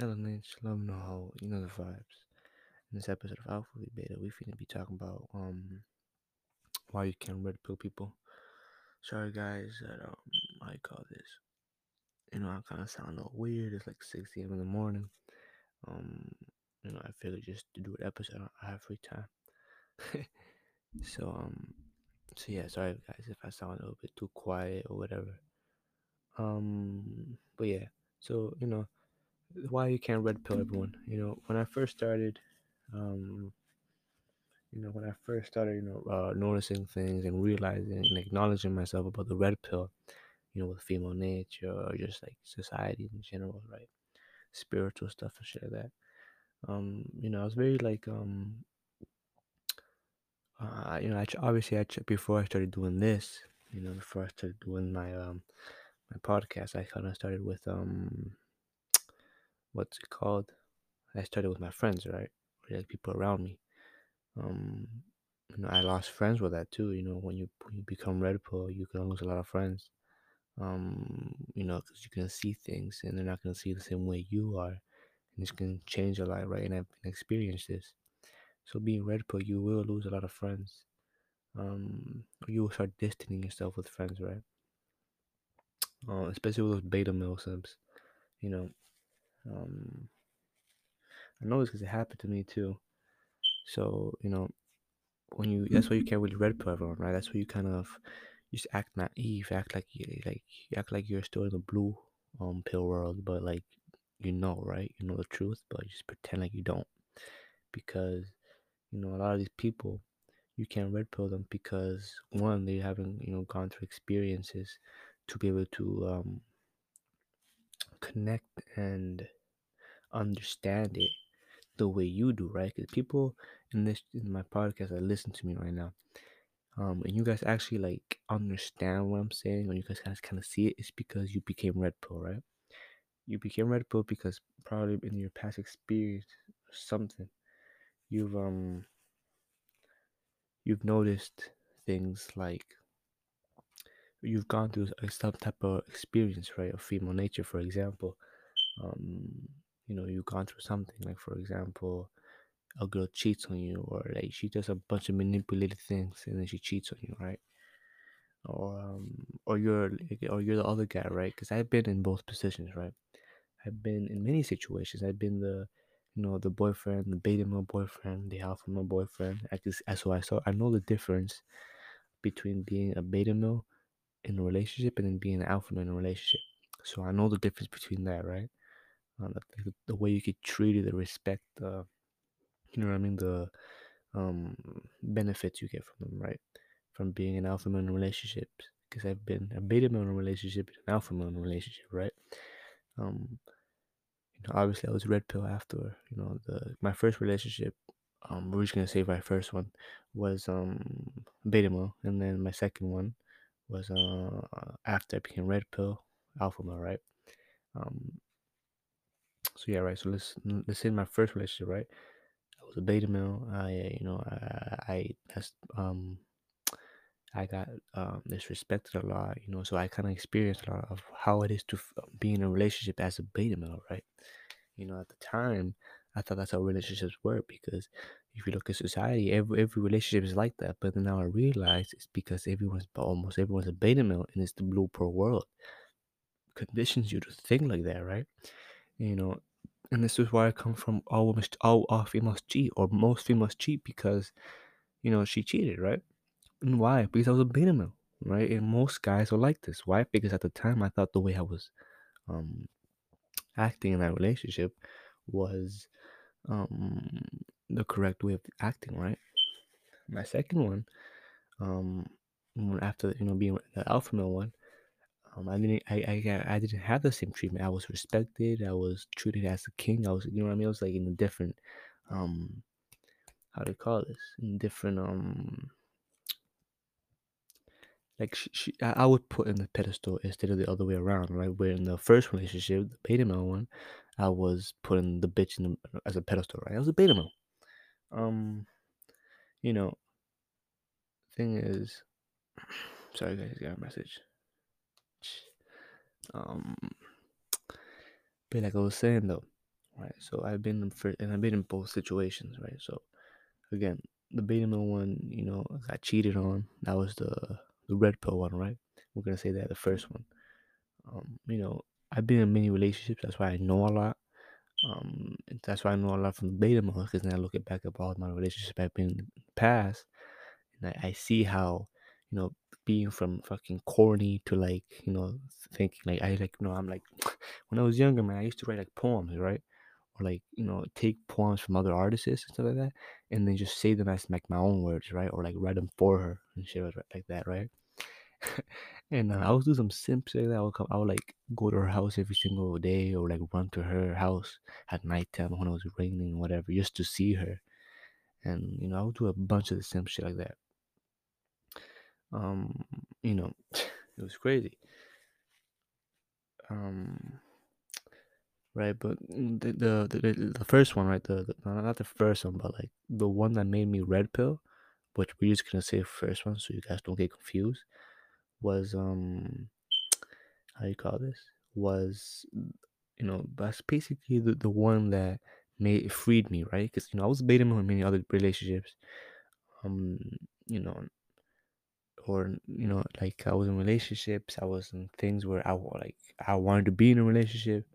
Ellen H. Love know how you know the vibes. In this episode of Alpha V Beta, we finna be talking about um why you can't red pill people. Sorry guys that um you call this. You know I kinda sound a little weird. It's like six AM in the morning. Um you know I figured just to do an episode I have free time. so um so yeah, sorry guys if I sound a little bit too quiet or whatever. Um but yeah, so you know why you can't red pill everyone. You know, when I first started, um, you know, when I first started, you know, uh, noticing things and realizing and acknowledging myself about the red pill, you know, with female nature or just like society in general, right? Spiritual stuff and shit like that. Um, you know, I was very like, um, uh, you know, I obviously I before I started doing this, you know, before I started doing my um my podcast, I kind of started with um what's it called? I started with my friends, right? Like people around me. Um, you know, I lost friends with that too. You know, when you when you become red pill, you can lose a lot of friends. Um, you know, because you can see things and they're not gonna see the same way you are, and it's gonna change a lot, right? And I've experienced this. So being red pill, you will lose a lot of friends. Um, you will start distancing yourself with friends, right? Uh, especially with those beta male subs. You know, um, I know this because it happened to me too. So you know, when you that's why you can't really red pill everyone, right? That's why you kind of you just act naive, act like you like you act like you're still in the blue um pill world, but like you know, right? You know the truth, but just pretend like you don't. Because, you know, a lot of these people you can't red pill them because one, they haven't, you know, gone through experiences to be able to um connect and understand it the way you do, right? Because people in this in my podcast that listen to me right now, um, and you guys actually like understand what I'm saying, or you guys kind of see it, it's because you became red pill, right? You became red pill because probably in your past experience or something, you've um you've noticed things like you've gone through some type of experience, right? Of female nature, for example. Um, you know, you've gone through something like, for example, a girl cheats on you, or like she does a bunch of manipulated things and then she cheats on you, right? Or um, or you're or you're the other guy, right? Because I've been in both positions, right? I've been in many situations. I've been the you know the boyfriend, the beta male boyfriend, the alpha male boyfriend. I just so I saw I know the difference between being a beta male in a relationship and then being an alpha male in a relationship. So I know the difference between that, right? Uh, the, the, way you get treated, the respect, uh, you know what I mean, the um, benefits you get from them, right? From being an alpha male in relationships. Because I've been a beta male in relationship an alpha male in relationship, right? Um, you know, obviously I was red pill after, you know, the my first relationship. Um, we're just gonna say my first one was um beta male, and then my second one was uh after I became red pill, alpha male, right? Um, so yeah, right. So let's let's say my first relationship, right? I was a beta male. I you know I I that's um I got um, disrespected a lot, you know. So I kind of experienced a lot of how it is to f- be in a relationship as a beta male, right? You know, at the time, I thought that's how relationships work because if you look at society, every every relationship is like that. But then now I realize it's because everyone's almost everyone's a beta male, and it's the blue pill world conditions you to think like that, right? You know, and this is why I come from all women, all, all females cheat, or most females cheat because, you know, she cheated, right? And why? Because I was a beta male, right? And most guys are like this. Why? Because at the time I thought the way I was um, acting in that relationship was um, the correct way of acting, right? My second one, um, after you know being the alpha male one, um, I didn't, I, I, I didn't have the same treatment. I was respected. I was treated as a king. I was, you know what I mean? I was like in a different, um, how do you call this? In different, um, like she, she, I would put in the pedestal instead of the other way around, right? Where in the first relationship, the beta male one, I was putting the bitch in the, as a pedestal, right? I was a beta male. Um, you know, thing is, sorry guys, got a message. Um, but like I was saying though, right? So I've been in for, and I've been in both situations, right? So again, the beta male one, you know, got cheated on. That was the the red pill one, right? We're gonna say that the first one. Um, you know, I've been in many relationships. That's why I know a lot. Um, that's why I know a lot from the beta male because then I look at back at all my relationships I've been in the past, and I, I see how, you know, being from fucking corny to like, you know, thinking like I like, you know, I'm like, when I was younger, man, I used to write like poems, right? Or like, you know, take poems from other artists and stuff like that, and then just say them as like my own words, right? Or like write them for her and shit like that, right? and uh, I would do some simp shit like that. I would, come, I would like go to her house every single day or like run to her house at nighttime when it was raining, whatever, just to see her. And you know, I would do a bunch of the simp shit like that. Um, you know, it was crazy. Um, right, but the the the, the first one, right, the, the not the first one, but like the one that made me red pill, which we're just gonna say first one, so you guys don't get confused, was um, how you call this? Was you know that's basically the, the one that made freed me, right? Because you know I was beta in many other relationships, um, you know, or you know like i was in relationships i was in things where i like i wanted to be in a relationship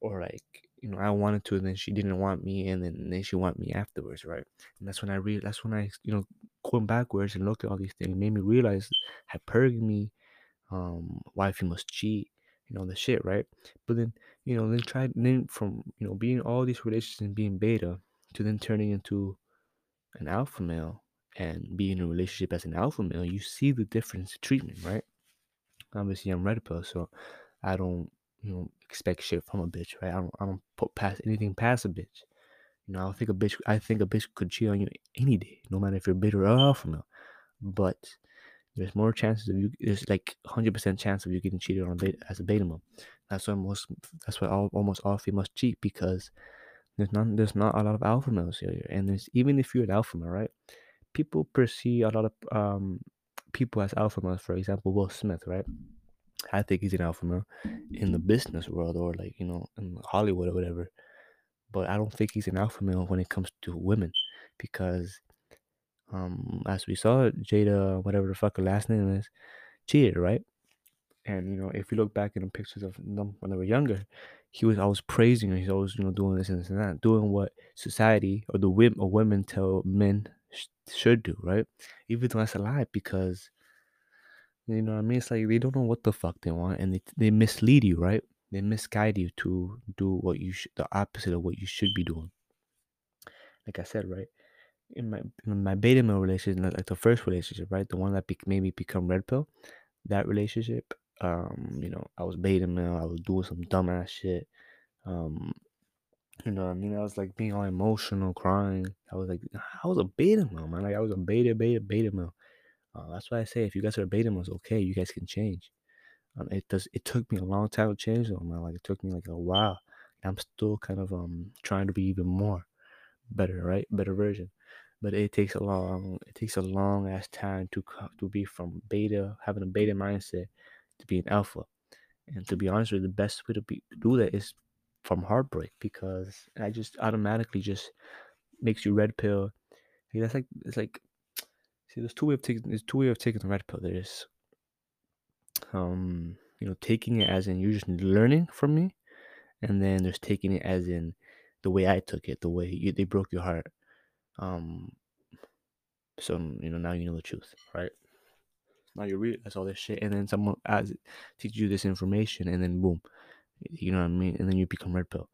or like you know i wanted to and then she didn't want me and then, and then she want me afterwards right? And that's when i real that's when i you know going backwards and look at all these things. Made me realize hypergamy um wife you must cheat you know the shit right? But then you know then try then from you know being all these relationships and being beta to then turning into an alpha male and be in a relationship as an alpha male, you see the difference in treatment, right? Obviously, I'm red pill, so I don't, you know, expect shit from a bitch, right? I don't, I don't put past anything past a bitch. You know, I think a bitch, I think a bitch could cheat on you any day, no matter if you're beta or alpha male. But there's more chances of you. There's like 100% chance of you getting cheated on beta, as a beta male. That's why most. That's why all, almost all females cheat because there's not there's not a lot of alpha males here, and there's even if you're an alpha male, right? People perceive a lot of um, people as alpha males. For example, Will Smith, right? I think he's an alpha male in the business world or like you know in Hollywood or whatever. But I don't think he's an alpha male when it comes to women because, um, as we saw, Jada, whatever the fuck her last name is, cheated, right? And you know, if you look back in the pictures of them when they were younger, he was always praising her. He's always you know doing this and this and that, doing what society or the women or women tell men should do, right? Even though that's a lie because you know what I mean. It's like they don't know what the fuck they want, and they they mislead you, right? They misguide you to do what you should, the opposite of what you should be doing. Like I said, right? In my in my beta male relationship, like the first relationship, right? The one that be- made me become red pill, that relationship. Um, you know, I was beta male. I was doing some dumbass shit. Um, you know what I mean? I was like being all emotional, crying. I was like, I was a beta male, man. Like I was a beta, beta, beta male. Uh, that's why I say if you guys are beta males, okay, you guys can change. Um, it does. It took me a long time to change though, man. Like it took me like a while. I'm still kind of um trying to be even more better, right? Better version. But it takes a long. It takes a long ass time to to be from beta, having a beta mindset, to be an alpha. And to be honest with you, the best way to be to do that is from heartbreak because I just automatically just makes you red pill. Like, that's like it's like see there's two way of taking there's two way of taking the red pill. There's um you know taking it as in you're just learning from me, and then there's taking it as in the way I took it, the way you, they broke your heart. Um so you know now you know the truth, right? Now you realize all this shit, and then someone as teaches you this information, and then boom, you know what I mean? And then you become red pill.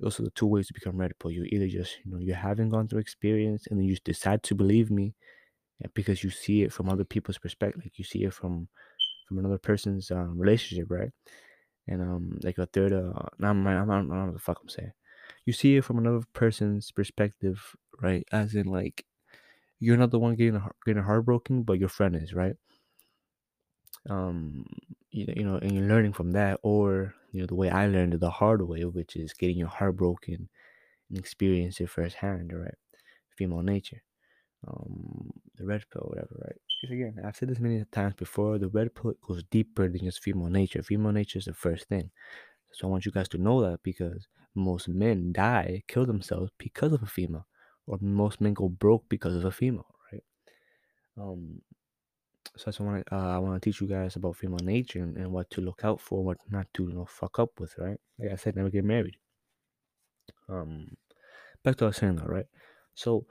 Those are the two ways to become red pill. You either just, you know, you haven't gone through experience and then you decide to believe me because you see it from other people's perspective. Like you see it from from another person's um, relationship, right? And um, like a third, uh, I'm, I'm, I'm, I don't know what the fuck I'm saying. You see it from another person's perspective, right? As in, like, you're not the one getting getting heartbroken, but your friend is, right? Um, you, you know, and you're learning from that, or you know, the way I learned the hard way, which is getting your heart broken and experience it firsthand, right? Female nature, um, the red pill, whatever, right? Because again, I've said this many times before. The red pill goes deeper than just female nature. Female nature is the first thing, so I want you guys to know that because most men die, kill themselves because of a female, or most men go broke because of a female, right? Um, so that's I want to uh, I want to teach you guys about female nature and, and what to look out for, what not to you know fuck up with, right? Like I said, never get married. Um, back to what I was saying though, right? So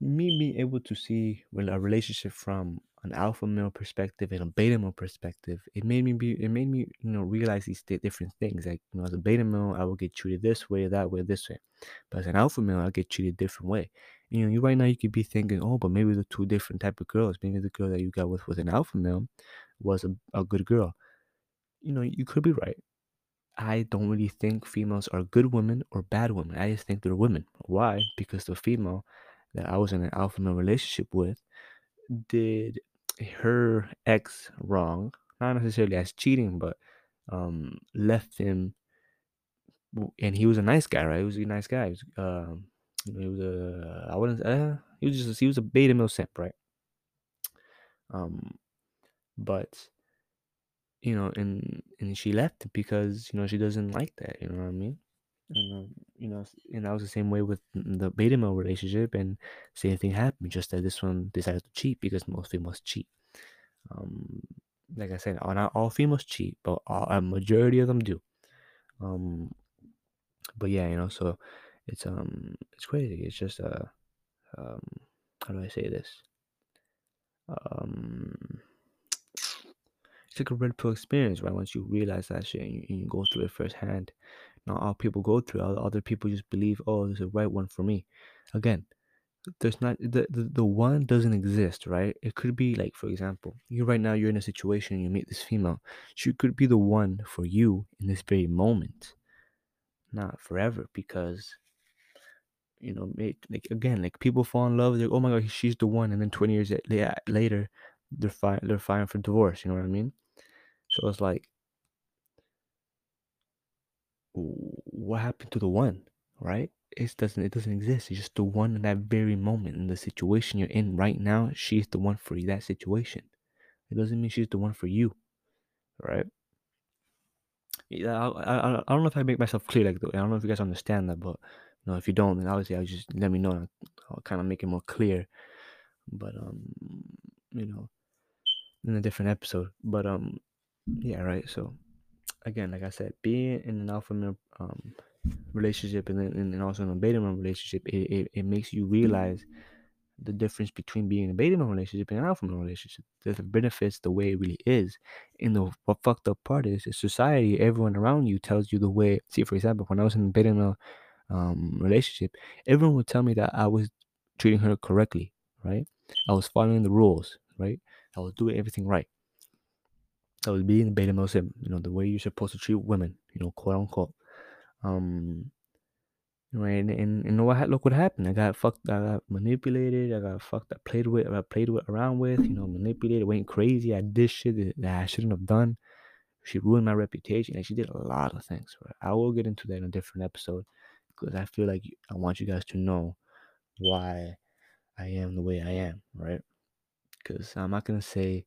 me being able to see a relationship from an alpha male perspective and a beta male perspective, it made me be it made me you know realize these different things. Like you know, as a beta male, I will get treated this way, that way, this way, but as an alpha male, I get treated a different way. You know, you right now you could be thinking, oh, but maybe the two different type of girls. Maybe the girl that you got with with an alpha male was a, a good girl. You know, you could be right. I don't really think females are good women or bad women. I just think they're women. Why? Because the female that I was in an alpha male relationship with did her ex wrong, not necessarily as cheating, but um, left him. And he was a nice guy, right? He was a nice guy. He was, um, he was a, I wouldn't, uh, he was just, he was a beta male simp, right? Um, but you know, and and she left because you know she doesn't like that. You know what I mean? And um, you know, and that was the same way with the beta male relationship, and same thing happened. Just that this one decided to cheat because most females cheat. Um, like I said, not all females cheat, but all, a majority of them do. Um, but yeah, you know, so it's um, it's crazy. It's just uh, um, how do I say this? Um, it's like a red pill experience, right? Once you realize that shit and you, and you go through it firsthand, not all people go through. Other people just believe, oh, there's a right one for me. Again, there's not the, the the one doesn't exist, right? It could be like, for example, you right now you're in a situation, you meet this female, she could be the one for you in this very moment, not forever, because you know, like again, like people fall in love, like oh my god, she's the one, and then twenty years later, they're fine, they're filing for divorce. You know what I mean? So it's like, what happened to the one, right? It doesn't it doesn't exist. It's just the one in that very moment in the situation you're in right now. She's the one for you, that situation. It doesn't mean she's the one for you, right? Yeah, I, I, I don't know if I make myself clear like I don't know if you guys understand that, but know, if you don't, then obviously I'll just let me know. I'll, I'll kind of make it more clear. But um, you know, in a different episode. But um, yeah, right. So again, like I said, being in an alpha male um relationship and then and also in a beta male relationship, it, it, it makes you realize the difference between being in a beta male relationship and an alpha male relationship. The benefits the way it really is. And the what fucked up part is, is society, everyone around you tells you the way. See, for example, when I was in a beta male um, relationship, everyone would tell me that I was treating her correctly, right? I was following the rules, right? I was doing everything right. I was being a beta male simp, you know, the way you're supposed to treat women, you know, quote unquote. Um, right, and, and, and what look what happened. I got fucked. I got manipulated. I got fucked. I played with. I played with around with. You know, manipulated. Went crazy. I did shit that I shouldn't have done. She ruined my reputation. and she did a lot of things. Right? I will get into that in a different episode because I feel like I want you guys to know why I am the way I am. Right? Because I'm not gonna say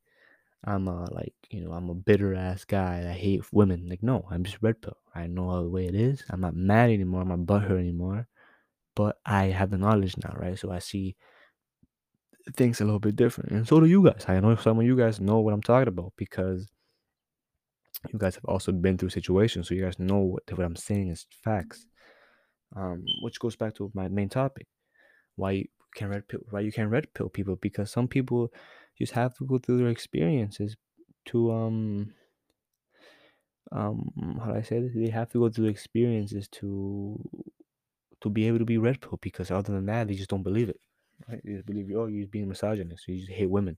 I'm a like you know I'm a bitter ass guy. I hate women. Like no, I'm just red pill. I know how the way it is. I'm not mad anymore. I'm not butthurt anymore. But I have the knowledge now, right? So I see things a little bit different, and so do you guys. I know some of you guys know what I'm talking about because you guys have also been through situations, so you guys know what, what I'm saying is facts. Um, which goes back to my main topic: why you can red pill, why you can red pill people because some people just have to go through their experiences to um um how do I say this? They have to go through experiences to to be able to be red pill because other than that they just don't believe it. Right? They just believe oh you're being misogynist, you just hate women.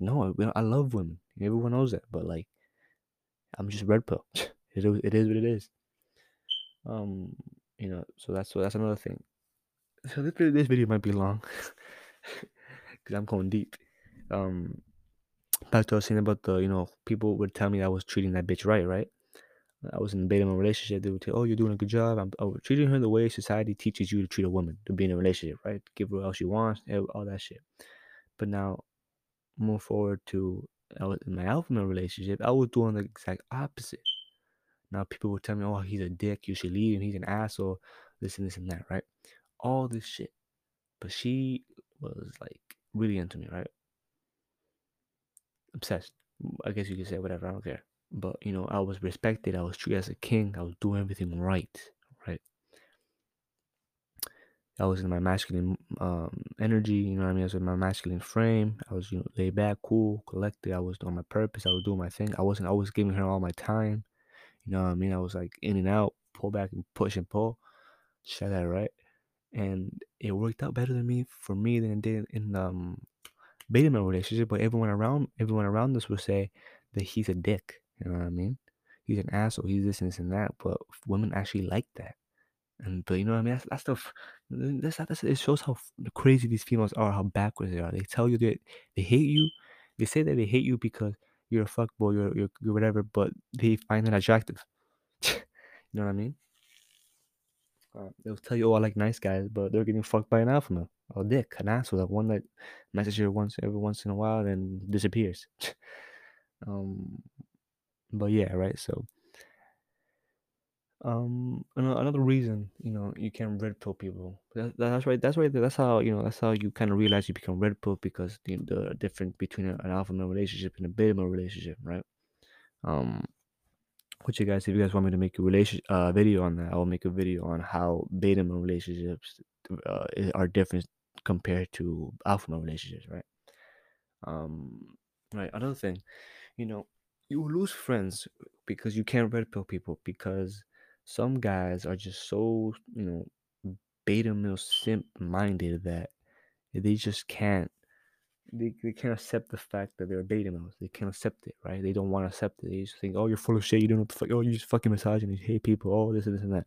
No, I love women. Everyone knows that, but like I'm just red pill. it it is what it is. Um, you know, so that's so that's another thing. So this this video might be long because I'm going deep um back to I was saying about the you know people would tell me I was treating that bitch right, right? I was in a beta relationship. They would say, "Oh, you're doing a good job." I'm, I was treating her the way society teaches you to treat a woman to be in a relationship, right? Give her all she wants, all that shit. But now, move forward to I was in my alpha male relationship. I was doing the exact opposite. Now people will tell me, oh, he's a dick. You should leave him. He's an asshole. This and this and that, right? All this shit. But she was like really into me, right? Obsessed. I guess you could say whatever. I don't care. But you know, I was respected. I was treated as a king. I was doing everything right, right? I was in my masculine um, energy. You know what I mean? I was in my masculine frame. I was, you know, laid back, cool, collected. I was doing my purpose. I was doing my thing. I wasn't always giving her all my time. You know what I mean? I was like in and out, pull back and push and pull. Shut that right. And it worked out better than me for me than it did in um beta male relationship. But everyone around everyone around us would say that he's a dick. You know what I mean? He's an asshole. He's this and this and that. But women actually like that. And but you know what I mean? That's that's that's, that's it shows how crazy these females are, how backwards they are. They tell you that they hate you. They say that they hate you because you're a fuckboy, you're, you're you're whatever, but they find it attractive. you know what I mean? Uh, they'll tell you, "Oh, I like nice guys," but they're getting fucked by an alpha male, a dick, an asshole, that one that messages you once every once in a while and disappears. um, but yeah, right. So um, another reason, you know, you can red pill people. That, that's right. That's right. That's how you know. That's how you kind of realize you become red pill because the, the difference between an alpha male relationship and a beta male relationship, right? Um, which you guys, if you guys want me to make a relation uh, video on that, I will make a video on how beta male relationships uh, are different compared to alpha male relationships, right? Um, right. Another thing, you know, you lose friends because you can't red pill people because some guys are just so you know beta male simp minded that they just can't they, they can't accept the fact that they're beta males. They can't accept it, right? They don't want to accept it. They just think, oh, you're full of shit. You don't know what the fuck. Oh, you just fucking misogynist. You hate people. Oh, this and this and that.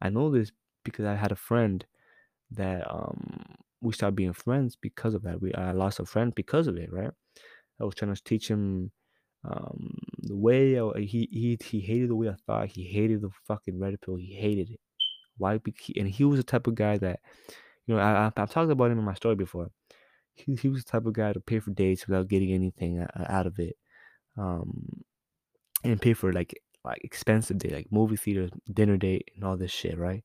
I know this because I had a friend that um we started being friends because of that. We I lost a friend because of it, right? I was trying to teach him um, the way I, he he he hated the way I thought. He hated the fucking red pill. He hated it. Why? And he was the type of guy that, you know, I, I've talked about him in my story before. He, he was the type of guy to pay for dates without getting anything out of it, um, and pay for like like expensive date, like movie theater, dinner date, and all this shit, right?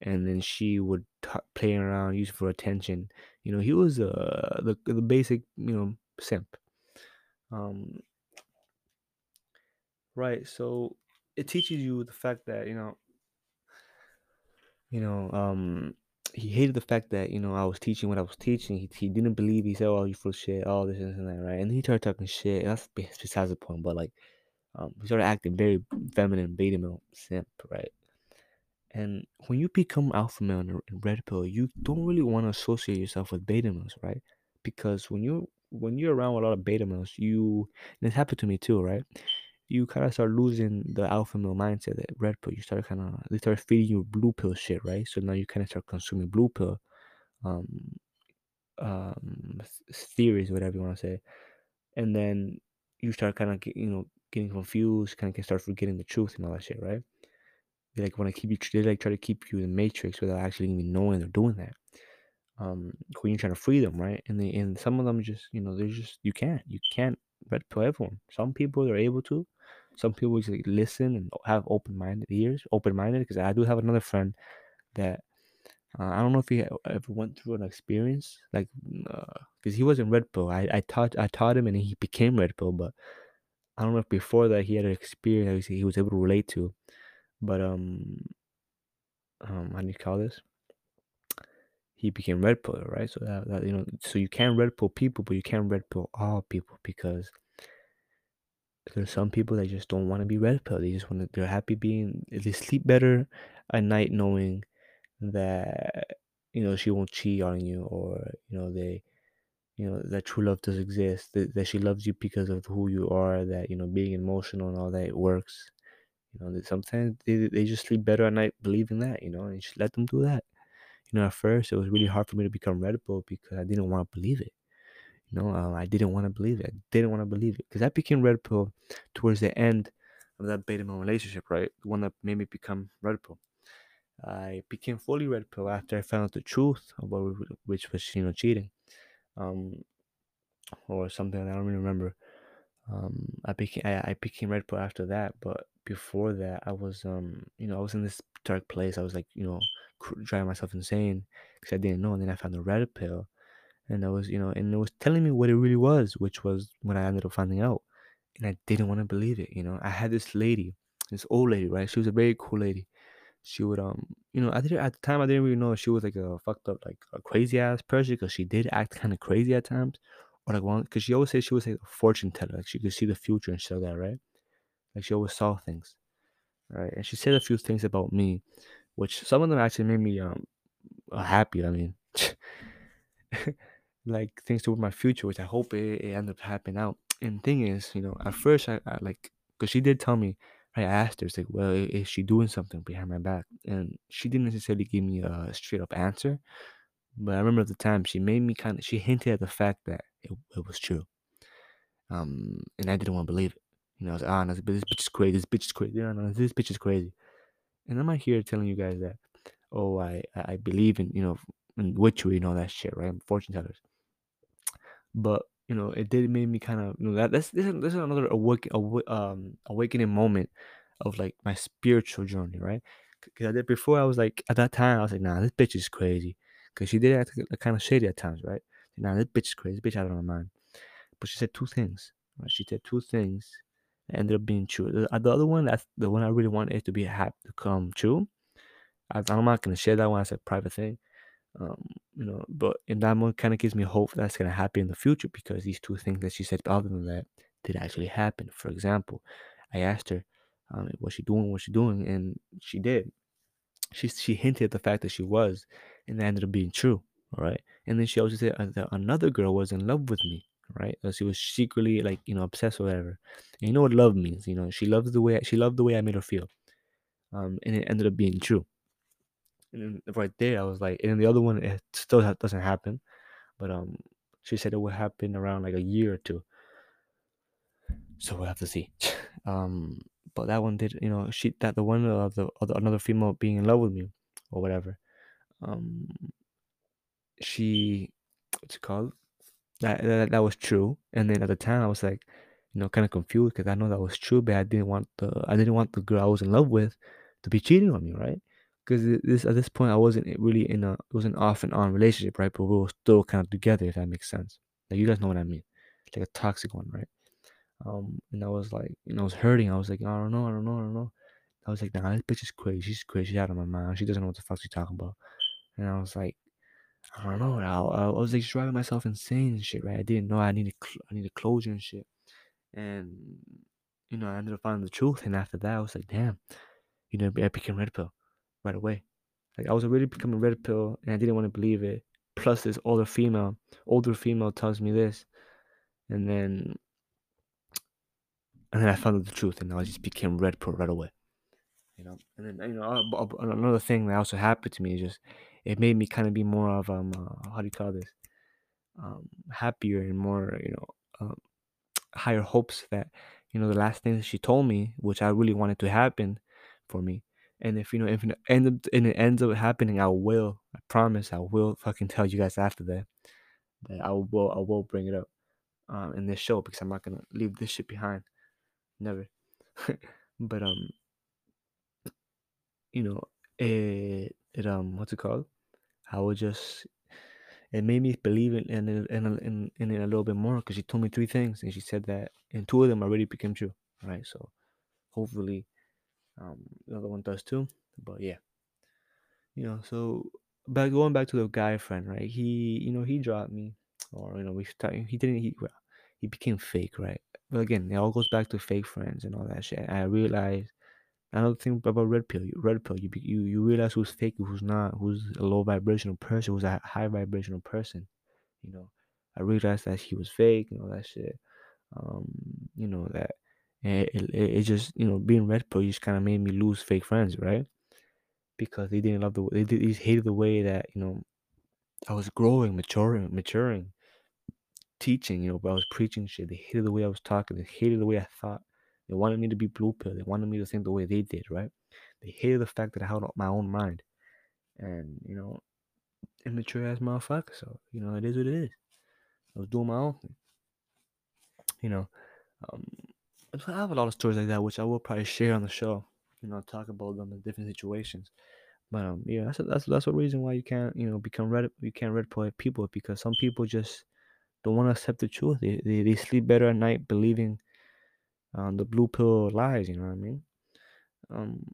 And then she would t- play around, use for attention. You know, he was uh the the basic you know simp. Um, Right. So it teaches you the fact that, you know, you know, um, he hated the fact that, you know, I was teaching what I was teaching. He, he didn't believe he said, Oh, you full shit, all this and that, right? And he started talking shit. That's besides the point, but like um, he started acting very feminine, beta male simp, right? And when you become alpha male and red pill, you don't really want to associate yourself with beta males, right? Because when you when you're around a lot of beta males, you and it happened to me too, right? You kind of start losing the alpha male mindset that red pill. You start kind of they start feeding you blue pill shit, right? So now you kind of start consuming blue pill um, um, theories, whatever you want to say, and then you start kind of you know getting confused, kind of can start forgetting the truth and all that shit, right? They like want to keep you, they like try to keep you in the matrix without actually even knowing they're doing that. Um, when you're trying to free them, right? And they and some of them just you know they're just you can't you can't red pill everyone. Some people they're able to, some people just like, listen and have open minded ears, open minded. Because I do have another friend that uh, I don't know if he ever went through an experience like because uh, he was in red pill. I, I taught I taught him and he became red pill, but I don't know if before that he had an experience he was able to relate to. But um, um, how do you call this? He became red pill, right? So that, that you know, so you can red pill people, but you can't red pill all people because there's some people that just don't want to be red pill. They just want to. They're happy being. They sleep better at night knowing that you know she won't cheat on you, or you know they, you know that true love does exist. That, that she loves you because of who you are. That you know being emotional and all that works. You know that sometimes they they just sleep better at night believing that. You know, and just let them do that. You know, at first it was really hard for me to become red pill because I didn't want to believe it. Know, um, I didn't want to believe it. I didn't want to believe it because I became red pill towards the end of that beta male relationship, right? The one that made me become red pill. I became fully red pill after I found out the truth about which was you know cheating, um, or something I don't really remember. Um, I became I, I became red pill after that, but before that, I was um, you know, I was in this dark place. I was like, you know, driving myself insane because I didn't know. And then I found the red pill, and I was, you know, and it was telling me what it really was, which was when I ended up finding out, and I didn't want to believe it. You know, I had this lady, this old lady, right? She was a very cool lady. She would um, you know, I didn't at the time I didn't really know if she was like a fucked up, like a crazy ass person because she did act kind of crazy at times, or like one because she always said she was like a fortune teller, like she could see the future and shit like that, right? Like she always saw things, right? And she said a few things about me, which some of them actually made me um happy. I mean, like things toward my future, which I hope it, it ended up happening out. And thing is, you know, at first I, I like because she did tell me. I asked her, it's like, well, is she doing something behind my back? And she didn't necessarily give me a straight up answer, but I remember at the time she made me kind of she hinted at the fact that it, it was true. Um, and I didn't want to believe it. You know, I was like, ah, no, this bitch is crazy. This bitch is crazy. No, no, this bitch is crazy. And I'm not here telling you guys that, oh, I I believe in you know in witchery and all that shit, right? I'm fortune tellers. But you know, it did make me kind of you know that that's this is, this is another awake, awa- um awakening moment of like my spiritual journey, right? Because I did before I was like at that time I was like, nah, this bitch is crazy, because she did act kind of shady at times, right? Nah, this bitch is crazy, this bitch out of her mind. But she said two things. Right? She said two things that ended up being true. The, the other one, that's the one I really wanted to be happy to come true. I, I'm not gonna share that one as a private thing. Um, you know, but in that one kind of gives me hope that's gonna happen in the future because these two things that she said other than that did actually happen. For example, I asked her, um, "Was she doing? Was she doing?" And she did. She she hinted at the fact that she was, and that ended up being true. All right, and then she also said uh, that another girl was in love with me. Right, Uh, she was secretly like you know obsessed or whatever. And you know what love means? You know, she loves the way she loved the way I made her feel. Um, and it ended up being true. And right there, I was like, and the other one, it still ha- doesn't happen. But um, she said it would happen around like a year or two. So we'll have to see. um, but that one did, you know, she that the one of the other another female being in love with me or whatever. Um, she what's it called? That that, that was true. And then at the time, I was like, you know, kind of confused because I know that was true, but I didn't want the I didn't want the girl I was in love with to be cheating on me, right? Because this at this point I wasn't really in a it was an off and on relationship, right? But we were still kind of together, if that makes sense. Like you guys know what I mean, like a toxic one, right? Um, and I was like, you know, I was hurting. I was like, I don't know, I don't know, I don't know. I was like, nah, this bitch is crazy. She's crazy. She's out of my mind. She doesn't know what the fuck she's talking about. And I was like, I don't know. I, I was like driving myself insane and shit, right? I didn't know I needed cl- I needed closure and shit. And you know, I ended up finding the truth. And after that, I was like, damn, you know, I became red pill right away. Like I was already becoming red pill, and I didn't want to believe it. Plus, this older female, older female tells me this, and then and then I found out the truth, and I just became red pill right away. You know, and then you know another thing that also happened to me is just it made me kind of be more of um uh, how do you call this um happier and more you know um, higher hopes that you know the last thing that she told me, which I really wanted to happen for me. And if you know if it end up and it ends up happening, I will. I promise I will fucking tell you guys after that that I will I will bring it up um in this show because I'm not gonna leave this shit behind. Never. but um you know it it um what's it called? I would just it made me believe in in it- in, in, in it a little bit more because she told me three things and she said that and two of them already became true. Right, so hopefully um the other one does too. But yeah, you know, so back going back to the guy friend, right? He you know he dropped me, or you know we started, he didn't he well, he became fake, right? But again, it all goes back to fake friends and all that shit. I realized another thing about red pill. Red pill, you you you realize who's fake, who's not, who's a low vibrational person, who's a high vibrational person. You know, I realized that he was fake and all that shit. Um, you know that it, it, it just you know being red pill just kind of made me lose fake friends, right? Because they didn't love the they did, hated the way that you know I was growing, maturing, maturing, teaching. You know, but I was preaching shit. They hated the way I was talking. They hated the way I thought. They wanted me to be blue pill. They wanted me to think the way they did, right? They hated the fact that I held up my own mind, and you know, immature ass motherfucker. So you know, it is what it is. I was doing my own thing. You know, um, I have a lot of stories like that, which I will probably share on the show. You know, talk about them in different situations. But um, yeah, that's a, that's that's a reason why you can't you know become red you can't red pill people because some people just don't want to accept the truth. They, they they sleep better at night believing um the blue pill lies. You know what I mean? Um,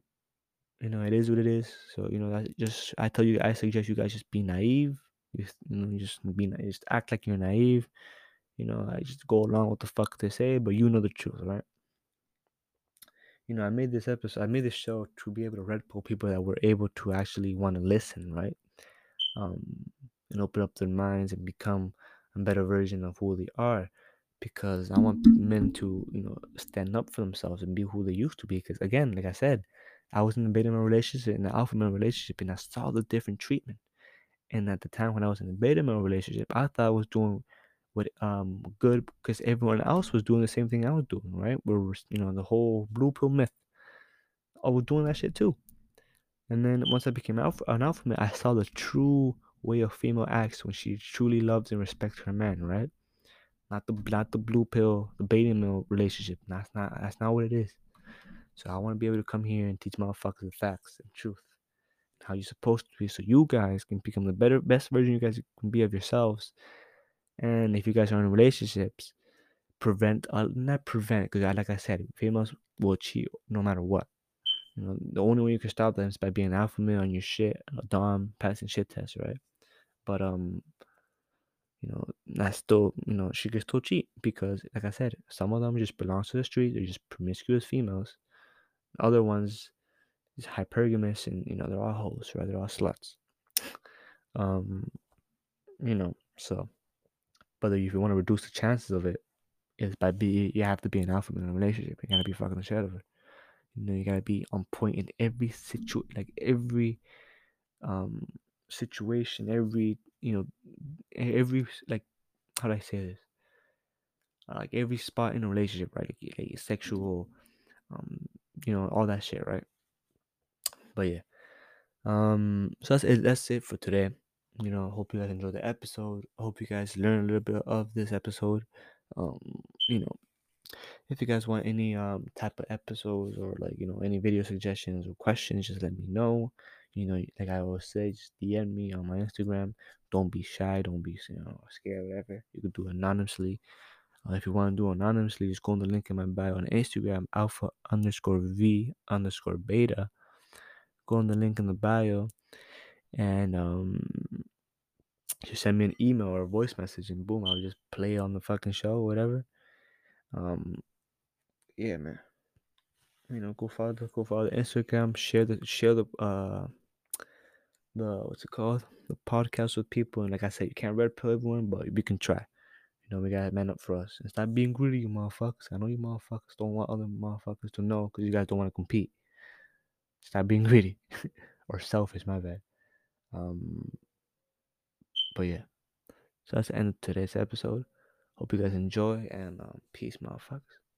you know it is what it is. So you know that just I tell you I suggest you guys just be naive. Just you know just be just act like you're naive. You know I just go along with the fuck they say, but you know the truth, right? you know, I made this episode, I made this show to be able to red pill people that were able to actually want to listen, right? Um, and open up their minds and become a better version of who they are. Because I want men to, you know, stand up for themselves and be who they used to be. Because again, like I said, I was in a beta male relationship, in an alpha male relationship, and I saw the different treatment. And at the time when I was in a beta male relationship, I thought I was doing what um good because everyone else was doing the same thing I was doing, right? Where you know the whole blue pill myth. I was doing that shit too. And then once I became alpha, an alpha male, I saw the true way a female acts when she truly loves and respects her man, right? Not the not the blue pill, the beta male relationship. That's not that's not what it is. So I want to be able to come here and teach motherfuckers the facts and truth, how you're supposed to be, so you guys can become the better, best version you guys can be of yourselves. And if you guys are in relationships, prevent, uh, not prevent, because like I said, females will cheat no matter what. You know, the only way you can stop them is by being alpha male on your shit, a dom, passing shit tests, right? But um, you know, that's still, you know, she can still cheat because, like I said, some of them just belong to the street. They're just promiscuous females. Other ones is hypergamous, and you know, they're all hoes, right? They're all sluts. Um, you know, so, but if you want to reduce the chances of it, is by be you have to be an alpha in a relationship. You gotta be fucking the shit out of her. You know, you gotta be on point in every situ, like every um situation, every you know, every like how do I say this? Like every spot in a relationship, right? Like, like sexual, um, you know, all that shit, right? But yeah, um, so that's it. That's it for today. You know, hope you guys enjoyed the episode. hope you guys learn a little bit of this episode. Um, you know, if you guys want any um type of episodes or like you know any video suggestions or questions, just let me know. You know, like I always say, just DM me on my Instagram. Don't be shy. Don't be you know scared. Whatever you could do anonymously. Uh, if you want to do anonymously, just go on the link in my bio on Instagram, alpha underscore v underscore beta. Go on the link in the bio, and um, just send me an email or a voice message, and boom, I'll just play on the fucking show, or whatever. Um, yeah, man. You know, go follow the go follow the Instagram, share the share the uh the what's it called the podcast with people, and like I said, you can't red pill everyone, but we can try. You know, we gotta man up for us and stop being greedy, you motherfuckers. I know you motherfuckers don't want other motherfuckers to know because you guys don't want to compete. Stop being greedy or selfish, my bad. Um, but yeah, so that's the end of today's episode. Hope you guys enjoy and um, peace, motherfuckers.